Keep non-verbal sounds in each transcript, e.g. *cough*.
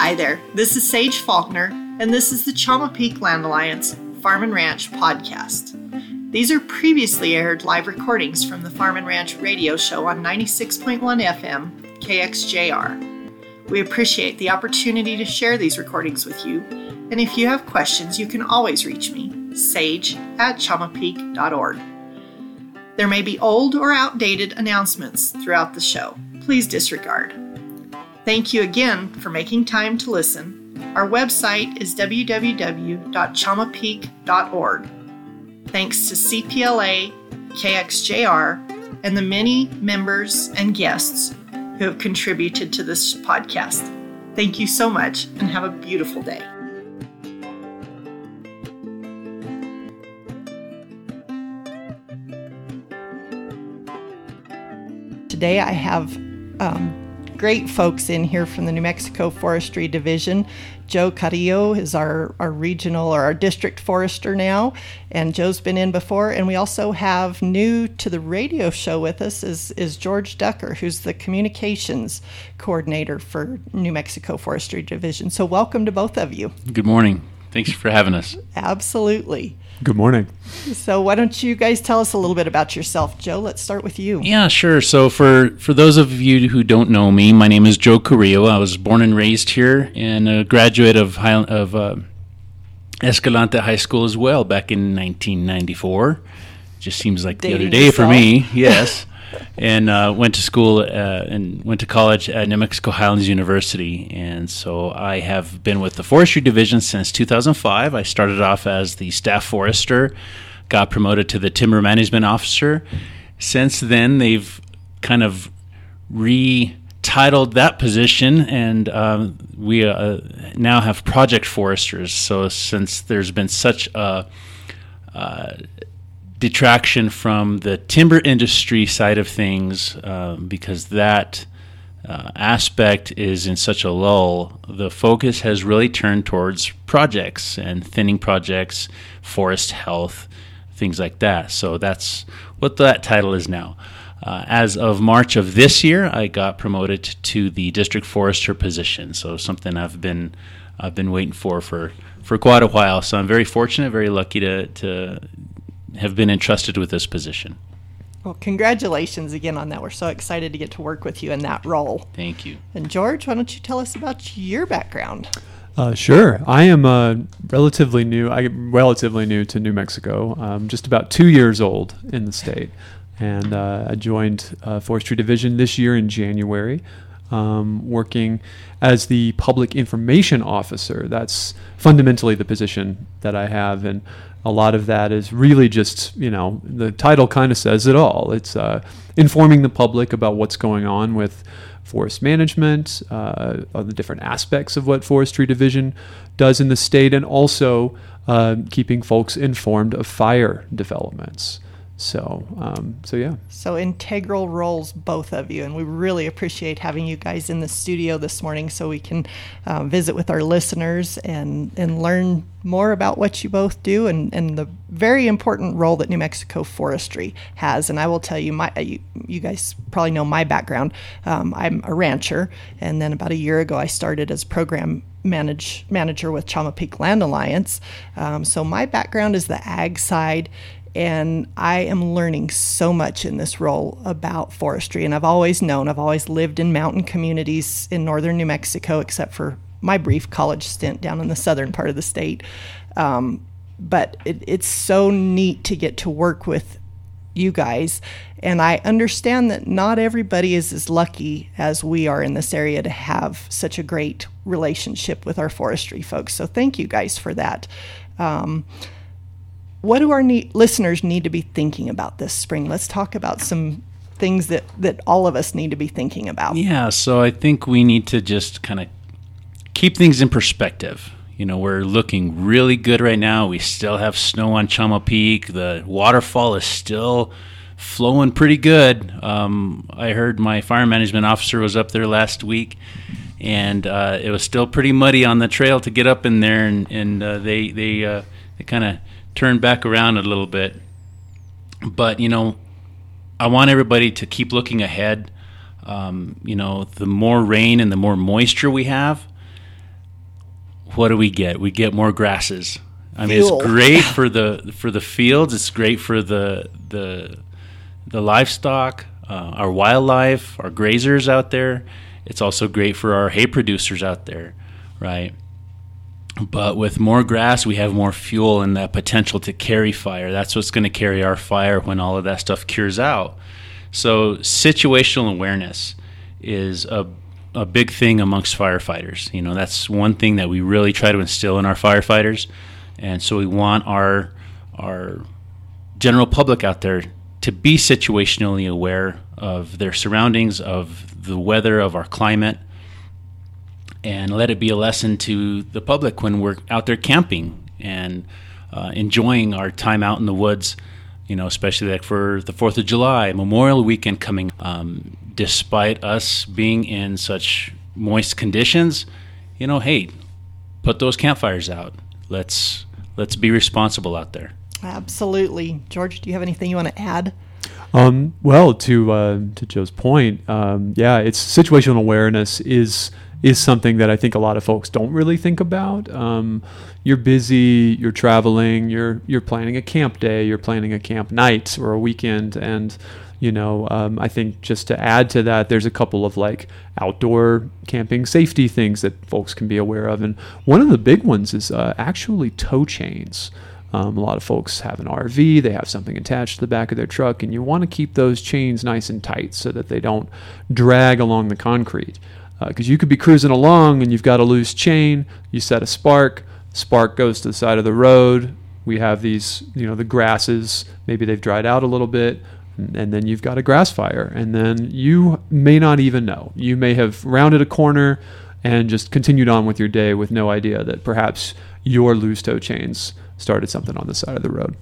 Hi there, this is Sage Faulkner, and this is the Chama Peak Land Alliance Farm and Ranch podcast. These are previously aired live recordings from the Farm and Ranch radio show on 96.1 FM, KXJR. We appreciate the opportunity to share these recordings with you, and if you have questions, you can always reach me, sage at chamapeak.org. There may be old or outdated announcements throughout the show. Please disregard. Thank you again for making time to listen. Our website is www.chamapeak.org. Thanks to CPLA, KXJR, and the many members and guests who have contributed to this podcast. Thank you so much and have a beautiful day. Today I have um, great folks in here from the New Mexico Forestry Division. Joe Carrillo is our, our regional or our district forester now, and Joe's been in before. And we also have new to the radio show with us is, is George Ducker, who's the communications coordinator for New Mexico Forestry Division. So, welcome to both of you. Good morning. Thanks for having us. Absolutely. Good morning. So, why don't you guys tell us a little bit about yourself, Joe? Let's start with you. Yeah, sure. So, for for those of you who don't know me, my name is Joe Carrillo. I was born and raised here, and a graduate of High, of uh, Escalante High School as well back in 1994. Just seems like Dating the other day yourself. for me. Yes. And uh, went to school uh, and went to college at New Mexico Highlands University. And so I have been with the forestry division since 2005. I started off as the staff forester, got promoted to the timber management officer. Since then, they've kind of retitled that position, and um, we uh, now have project foresters. So since there's been such a uh, detraction from the timber industry side of things um, because that uh, aspect is in such a lull. The focus has really turned towards projects and thinning projects, forest health, things like that. So that's what that title is now. Uh, as of March of this year, I got promoted to the district forester position. So something I've been I've been waiting for for for quite a while. So I'm very fortunate, very lucky to to have been entrusted with this position. Well, congratulations again on that. We're so excited to get to work with you in that role. Thank you. And George, why don't you tell us about your background? Uh, sure. I am uh, relatively new. I relatively new to New Mexico. I'm just about two years old in the state, and uh, I joined uh, Forestry Division this year in January, um, working as the Public Information Officer. That's fundamentally the position that I have, and a lot of that is really just you know the title kind of says it all. It's uh, informing the public about what's going on with forest management, uh, the different aspects of what Forestry Division does in the state, and also uh, keeping folks informed of fire developments. So, um, so yeah. So integral roles, both of you, and we really appreciate having you guys in the studio this morning so we can uh, visit with our listeners and and learn more about what you both do and, and the very important role that New Mexico Forestry has. And I will tell you, my you, you guys probably know my background. Um, I'm a rancher, and then about a year ago, I started as program manage manager with Chama Peak Land Alliance. Um, so my background is the ag side and I am learning so much in this role about forestry. And I've always known, I've always lived in mountain communities in northern New Mexico, except for my brief college stint down in the southern part of the state. Um, but it, it's so neat to get to work with you guys. And I understand that not everybody is as lucky as we are in this area to have such a great relationship with our forestry folks. So thank you guys for that. Um, what do our ne- listeners need to be thinking about this spring? Let's talk about some things that, that all of us need to be thinking about. Yeah, so I think we need to just kind of keep things in perspective. You know, we're looking really good right now. We still have snow on Chama Peak. The waterfall is still flowing pretty good. Um, I heard my fire management officer was up there last week, and uh, it was still pretty muddy on the trail to get up in there, and, and uh, they they uh, they kind of turned back around a little bit. But you know, I want everybody to keep looking ahead. Um, you know, the more rain and the more moisture we have, what do we get? We get more grasses. I mean, Fuel. it's great *laughs* for the for the fields. It's great for the the the livestock, uh, our wildlife, our grazers out there. It's also great for our hay producers out there, right? But with more grass, we have more fuel and that potential to carry fire. That's what's going to carry our fire when all of that stuff cures out. So, situational awareness is a, a big thing amongst firefighters. You know, that's one thing that we really try to instill in our firefighters. And so, we want our, our general public out there to be situationally aware of their surroundings, of the weather, of our climate, and let it be a lesson to the public when we're out there camping and uh, enjoying our time out in the woods. You know, especially like for the Fourth of July, Memorial Weekend coming. Um, despite us being in such moist conditions, you know, hey, put those campfires out. Let's let's be responsible out there. Absolutely. George, do you have anything you want to add? Um, well, to uh, to Joe's point, um, yeah, it's situational awareness is is something that I think a lot of folks don't really think about. Um, you're busy, you're traveling, you're you're planning a camp day, you're planning a camp night or a weekend, and you know, um, I think just to add to that, there's a couple of like outdoor camping safety things that folks can be aware of, and one of the big ones is uh, actually tow chains. Um, a lot of folks have an RV, they have something attached to the back of their truck, and you want to keep those chains nice and tight so that they don't drag along the concrete. Because uh, you could be cruising along and you've got a loose chain, you set a spark, spark goes to the side of the road. We have these, you know, the grasses, maybe they've dried out a little bit, and, then you've got a grass fire. And then you may not even know. You may have rounded a corner and just continued on with your day with no idea that perhaps your loose tow chains started something on the side of the road.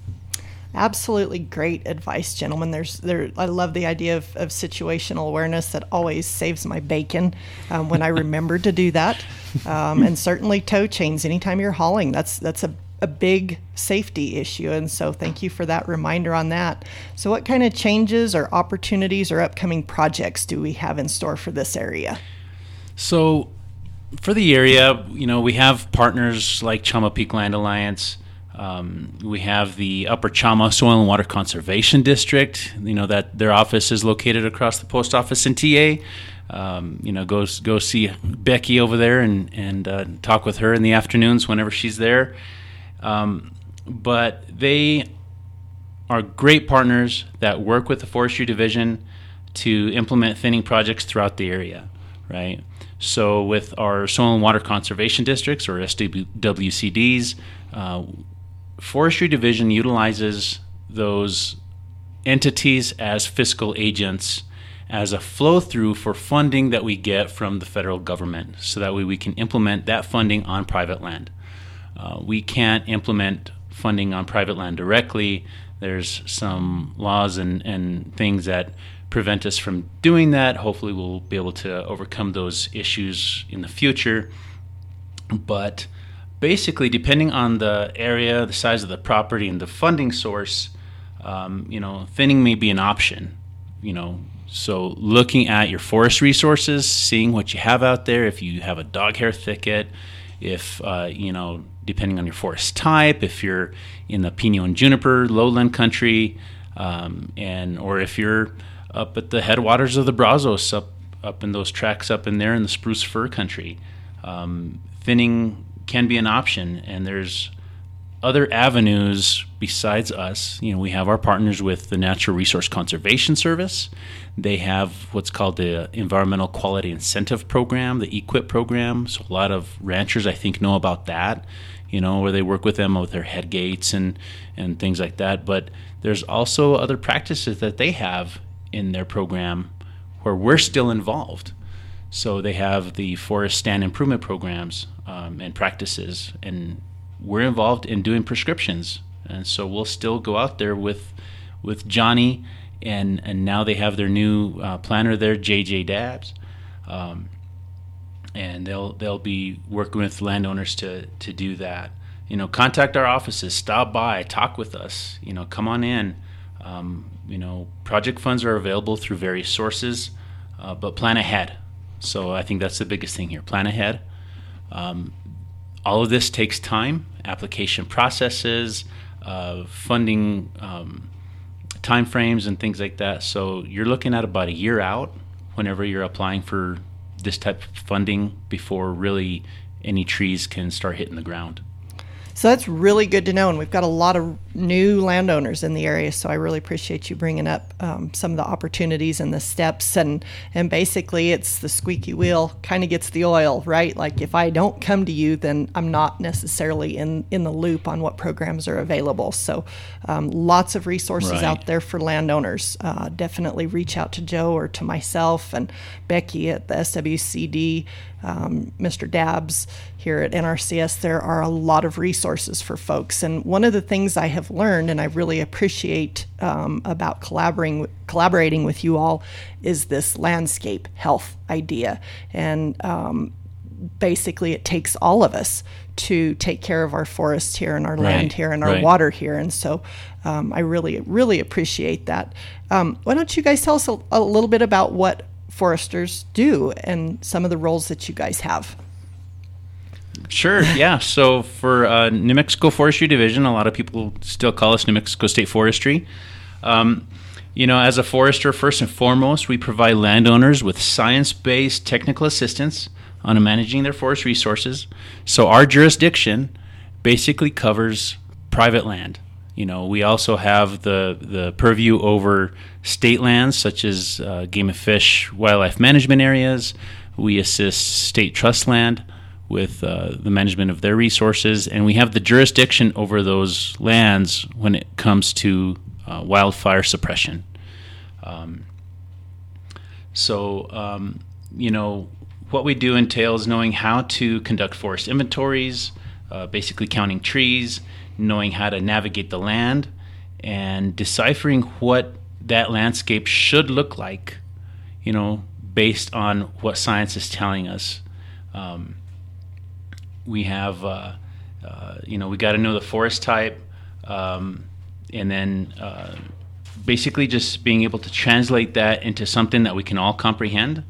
Absolutely great advice, gentlemen. There's there. I love the idea of, of situational awareness. That always saves my bacon um, when I remember to do that. *laughs* Um, and certainly tow chains. Anytime you're hauling, that's that's a a big safety issue. And so, thank you for that reminder on that. So, what kind of changes or opportunities or upcoming projects do we have in store for this area? So, for the area, you know, we have partners like Chama Peak Land Alliance. Um, we have the Upper Chama Soil and Water Conservation District. You know that their office is located across the post office in TA. Um, you know, go go see Becky over there and and uh, talk with her in the afternoons whenever she's there. Um, but they are great partners that work with the forestry division to implement thinning projects throughout the area, right? So with our soil and water conservation districts or SWCDs, uh, forestry division utilizes those entities as fiscal agents as a flow through for funding that we get from the federal government so that way we can implement that funding on private land. Uh, we can't implement funding on private land directly. There's some laws and, and things that prevent us from doing that. Hopefully, we'll be able to overcome those issues in the future. But basically, depending on the area, the size of the property, and the funding source, um, you know, thinning may be an option. You know, so looking at your forest resources, seeing what you have out there, if you have a dog hair thicket, if uh, you know, depending on your forest type, if you're in the pinyon and juniper lowland country, um, and or if you're up at the headwaters of the Brazos, up up in those tracks up in there in the spruce fir country, um, thinning can be an option, and there's other avenues besides us. You know, we have our partners with the Natural Resource Conservation Service. They have what's called the Environmental Quality Incentive Program, the EQIP program. So a lot of ranchers, I think, know about that. You know, where they work with them with their head gates and and things like that. But there's also other practices that they have in their program where we're still involved. So they have the forest stand improvement programs um, and practices, and we're involved in doing prescriptions. And so we'll still go out there with with Johnny, and and now they have their new uh, planner there, JJ Dabs, um, and they'll they'll be working with landowners to to do that. You know, contact our offices, stop by, talk with us. You know, come on in. Um, you know, project funds are available through various sources, uh, but plan ahead. So I think that's the biggest thing here. Plan ahead. Um, all of this takes time, application processes, uh, funding um, timeframes, and things like that. So you're looking at about a year out whenever you're applying for this type of funding before really any trees can start hitting the ground. So that's really good to know. And we've got a lot of new landowners in the area. So I really appreciate you bringing up um, some of the opportunities and the steps. And, and basically, it's the squeaky wheel kind of gets the oil, right? Like if I don't come to you, then I'm not necessarily in, in the loop on what programs are available. So um, lots of resources right. out there for landowners. Uh, definitely reach out to Joe or to myself and Becky at the SWCD um, Mr. Dabbs here at NRCS, there are a lot of resources for folks. And one of the things I have learned, and I really appreciate um, about collaborating collaborating with you all, is this landscape health idea. And um, basically, it takes all of us to take care of our forests here and our right. land here and our right. water here. And so, um, I really, really appreciate that. Um, why don't you guys tell us a, a little bit about what foresters do and some of the roles that you guys have. Sure. Yeah. So for uh, New Mexico Forestry Division, a lot of people still call us New Mexico State Forestry. Um, you know, as a forester, first and foremost, we provide landowners with science-based technical assistance on managing their forest resources. So our jurisdiction basically covers private land. You know, we also have the the purview over state lands such as uh, game and fish wildlife management areas. We assist state trust land with uh, the management of their resources, and we have the jurisdiction over those lands when it comes to uh, wildfire suppression. Um, so, um, you know, what we do entails knowing how to conduct forest inventories, uh, basically counting trees, knowing how to navigate the land and deciphering what that landscape should look like, you know, based on what science is telling us. Um, we have, uh, uh, you know, we got to know the forest type, um, and then uh, basically just being able to translate that into something that we can all comprehend,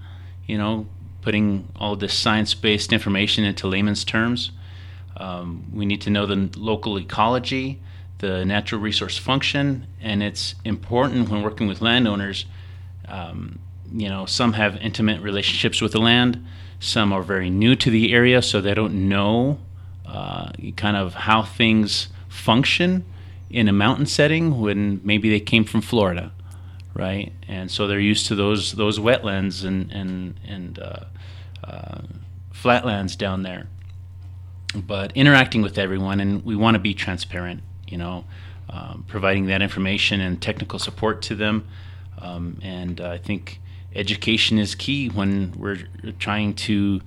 you know, putting all this science based information into layman's terms. Um, we need to know the local ecology, the natural resource function, and it's important when working with landowners. Um, you know, some have intimate relationships with the land, some are very new to the area, so they don't know uh, kind of how things function in a mountain setting when maybe they came from Florida, right? And so they're used to those those wetlands and and and uh, uh, flatlands down there but interacting with everyone, and we want to be transparent, you know, um, providing that information and technical support to them. Um, and I think education is key when we're trying to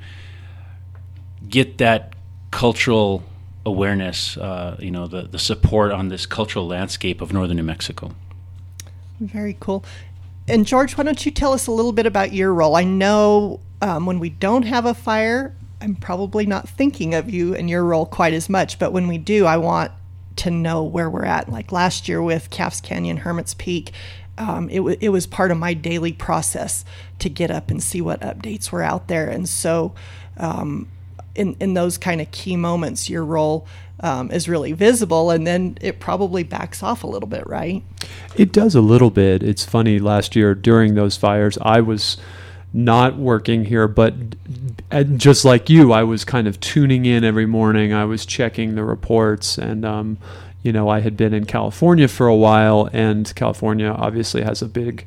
get that cultural awareness, uh, you know, the, the support on this cultural landscape of northern New Mexico. Very cool. And George, why don't you tell us a little bit about your role? I know um, when we don't have a fire, I'm probably not thinking of you and your role quite as much, but when we do, I want to know where we're at. Like last year with Calf's Canyon, Hermit's Peak, um, it, w- it was part of my daily process to get up and see what updates were out there. And so, um, in, in those kind of key moments, your role um, is really visible, and then it probably backs off a little bit, right? It does a little bit. It's funny, last year during those fires, I was not working here, but just like you, I was kind of tuning in every morning. I was checking the reports, and um, you know, I had been in California for a while, and California obviously has a big,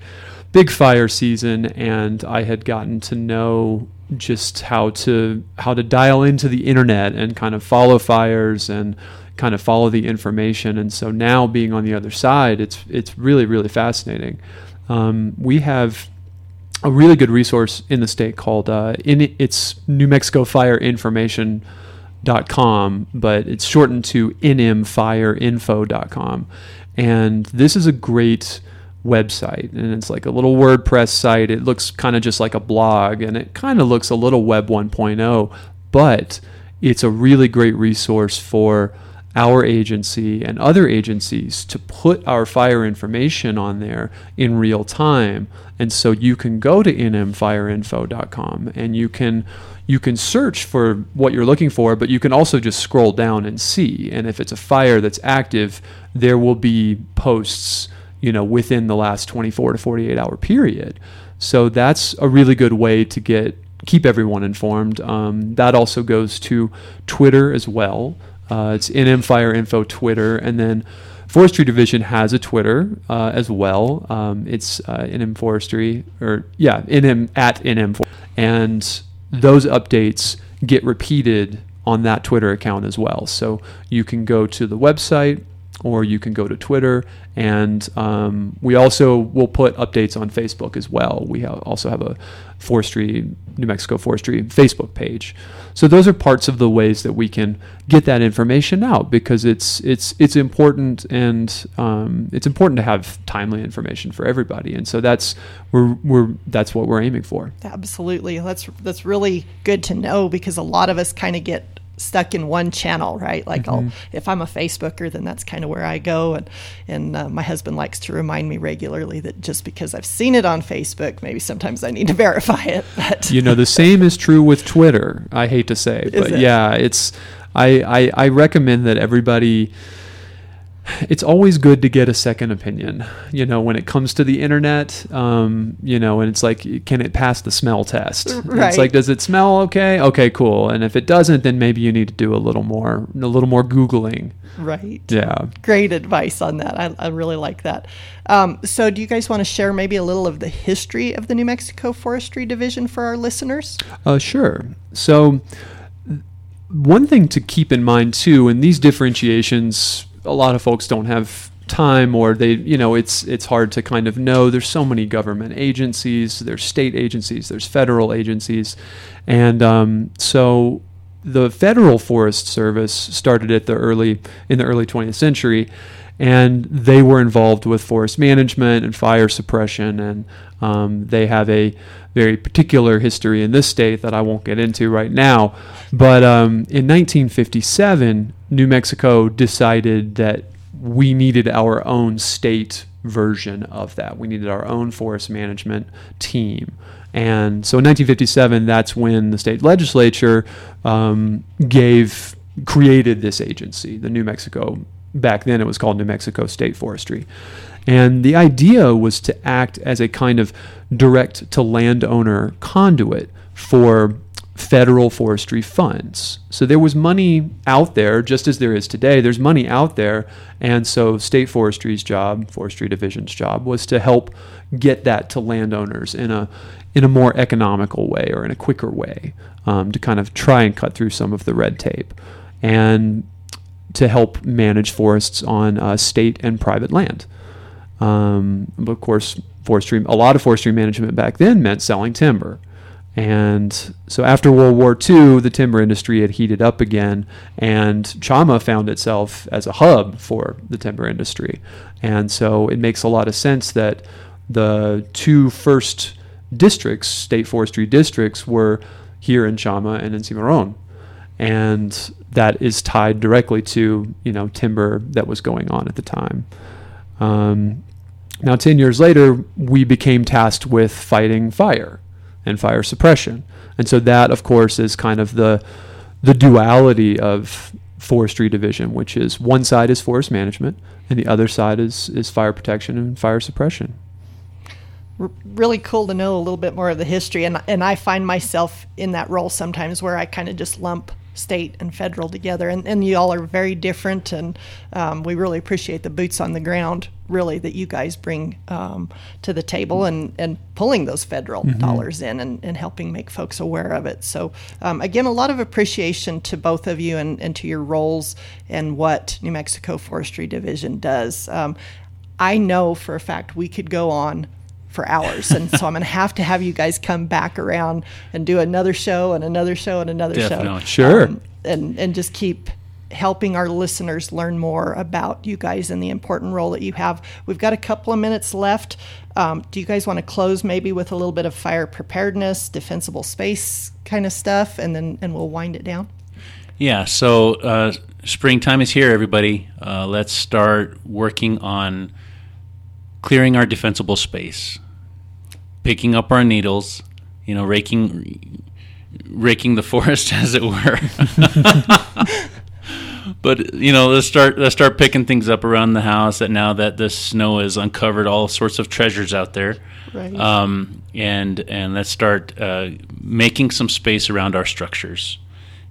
big fire season, and I had gotten to know just how to how to dial into the internet and kind of follow fires and kind of follow the information. And so now being on the other side, it's it's really really fascinating. Um, we have a really good resource in the state called uh, in it's New Mexico Fire Information dot com, but it's shortened to nmfireinfo.com. And this is a great website. And it's like a little WordPress site. It looks kind of just like a blog and it kind of looks a little Web 1.0, but it's a really great resource for our agency and other agencies to put our fire information on there in real time. And so you can go to nmfireinfo.com and you can you can search for what you're looking for, but you can also just scroll down and see. And if it's a fire that's active, there will be posts, you know, within the last 24 to 48 hour period. So that's a really good way to get keep everyone informed. Um, that also goes to Twitter as well. Uh, it's NM Fire Info Twitter, and then Forestry Division has a Twitter uh, as well. Um, it's uh, NM Forestry, or yeah, NM at NM, and those updates get repeated on that Twitter account as well. So you can go to the website or you can go to Twitter. And um, we also will put updates on Facebook as well. We also have a forestry, New Mexico Forestry Facebook page. So those are parts of the ways that we can get that information out because it's it's it's important and um, it's important to have timely information for everybody. And so that's we're, we're that's what we're aiming for. Absolutely, that's that's really good to know because a lot of us kind of get stuck in one channel, right? Like, mm-hmm. I'll, if I'm a Facebooker, then that's kind of where I go. And and uh, my husband likes to remind me regularly that just because I've seen it on Facebook, maybe sometimes I need to *laughs* verify it. But you know, the same is true with Twitter. I hate to say, but it? yeah, it's. I, I I recommend that everybody it's always good to get a second opinion, you know, when it comes to the internet, um, you know, and it's like, can it pass the smell test? Right. It's like, does it smell okay? Okay, cool. And if it doesn't, then maybe you need to do a little more, a little more Googling. Right. Yeah. Great advice on that. I, I really like that. Um, so do you guys want to share maybe a little of the history of the New Mexico Forestry Division for our listeners? Uh, sure. So one thing to keep in mind too, and these differentiations a lot of folks don't have time or they you know it's it's hard to kind of know. There's so many government agencies there's state agencies there's federal agencies. And um, so the federal forest service started at the early in the early 20th century and they were involved with forest management and fire suppression and um, they have a very particular history in this state that I won't get into right now. But um, in 1957, New Mexico decided that we needed our own state version of that. We needed our own forest management team. And so in 1957, that's when the state legislature um, gave created this agency, the New Mexico. Back then, it was called New Mexico State Forestry. And the idea was to act as a kind of direct to landowner conduit for federal forestry funds. So there was money out there, just as there is today. There's money out there. And so state forestry's job, forestry division's job, was to help get that to landowners in a in a more economical way or in a quicker way um, to kind of try and cut through some of the red tape and to help manage forests on uh, state and private land. Um, of course, forestry, a lot of forestry management back then meant selling timber. And so after World War II, the timber industry had heated up again, and Chama found itself as a hub for the timber industry. And so it makes a lot of sense that the two first districts, state forestry districts, were here in Chama and in Cimarron. And that is tied directly to, you know, timber that was going on at the time. Um, now, 10 years later, we became tasked with fighting fire and fire suppression. And so that, of course, is kind of the, the duality of forestry division, which is one side is forest management and the other side is, is fire protection and fire suppression. really cool to know a little bit more of the history. And, and I find myself in that role sometimes where I kind of just lump state and federal together. And, and you all are very different, and um, we really appreciate the boots on the ground, really, that you guys bring um, to the table and, and pulling those federal mm-hmm. dollars in and, and helping make folks aware of it. So, um, again, a lot of appreciation to both of you and, and to your roles and what New Mexico Forestry Division does. Um, I know for a fact we could go on for hours. And so I'm going to have to have you guys come back around and do another show and another show and another Definitely. show. Sure. Um, and, and just keep helping our listeners learn more about you guys and the important role that you have. We've got a couple of minutes left. Um, do you guys want to close maybe with a little bit of fire preparedness, defensible space kind of stuff, and then and we'll wind it down? Yeah. So uh, springtime is here, everybody. Uh, let's start working on clearing our defensible space, picking up our needles, you know, raking raking the *laughs* forest, as it were. *laughs* but you know, let's start let's start picking things up around the house. That now that the snow has uncovered all sorts of treasures out there, Right. um, and and let's start uh, making some space around our structures,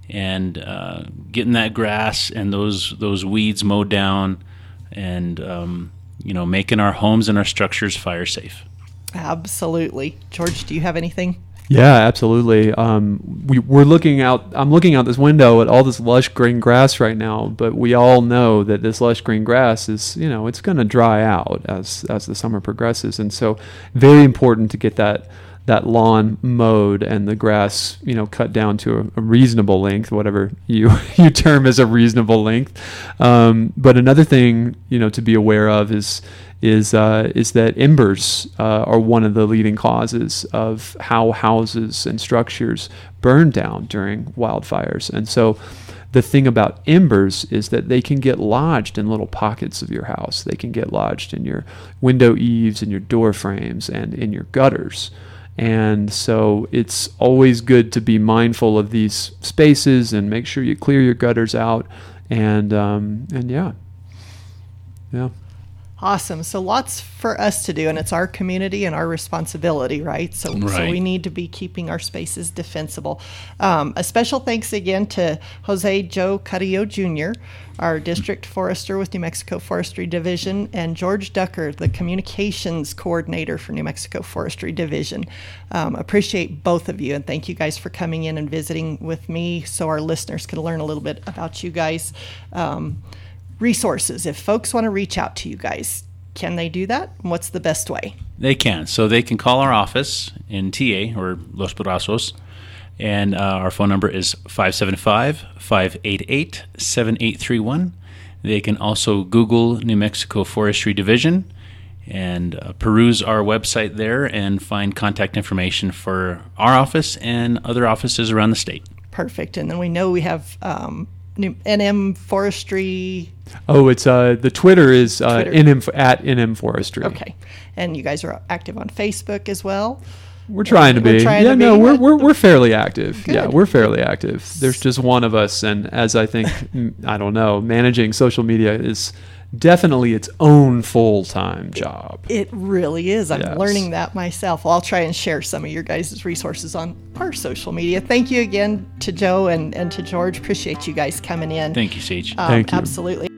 and uh, getting that grass and those those weeds mowed down, and um, you know, making our homes and our structures fire safe. Absolutely. George, do you have anything? Yeah, absolutely. Um, we, we're looking out. I'm looking out this window at all this lush green grass right now, but we all know that this lush green grass is, you know, it's going to dry out as as the summer progresses, and so very important to get that that lawn mowed and the grass, you know, cut down to a, a reasonable length, whatever you *laughs* you term as a reasonable length. Um, but another thing, you know, to be aware of is is uh, is that embers uh, are one of the leading causes of how houses and structures burn down during wildfires. And so, the thing about embers is that they can get lodged in little pockets of your house. They can get lodged in your window eaves and your door frames and in your gutters. And so it's always good to be mindful of these spaces and make sure you clear your gutters out. And um, and yeah, yeah. Awesome. So lots for us to do, and it's our community and our responsibility, right? So, so we need to be keeping our spaces defensible. Um, a special thanks again to Jose Joe Carrillo Jr., our district forester with New Mexico Forestry Division, and George Ducker, the communications coordinator for New Mexico Forestry Division. Um, appreciate both of you, and thank you guys for coming in and visiting with me so our listeners can learn a little bit about you guys. Um, resources. If folks want to reach out to you guys, can they do that? What's the best way? They can. So they can call our office in TA or Los Brazos, and uh, our phone number is 575 588 7831. They can also Google New Mexico Forestry Division and uh, peruse our website there and find contact information for our office and other offices around the state. Perfect. And then we know we have um, NM Forestry. Oh, it's uh the Twitter is uh, Twitter. NM at NM Forestry. Okay. And you guys are active on Facebook as well. We're trying to We're be. trying yeah, to no, be. we're, we're we're fairly active. Yeah, we're fairly active. There's just one of us, and as I think, *laughs* I don't know, managing social media is definitely its own full time job. It really is. I'm Yes. learning that myself. Well, I'll try and share some of your guys' resources on our social media. Thank you again to Joe and, and to George. Appreciate you guys coming in. Thank you, Sage. Um, Thank you. Absolutely.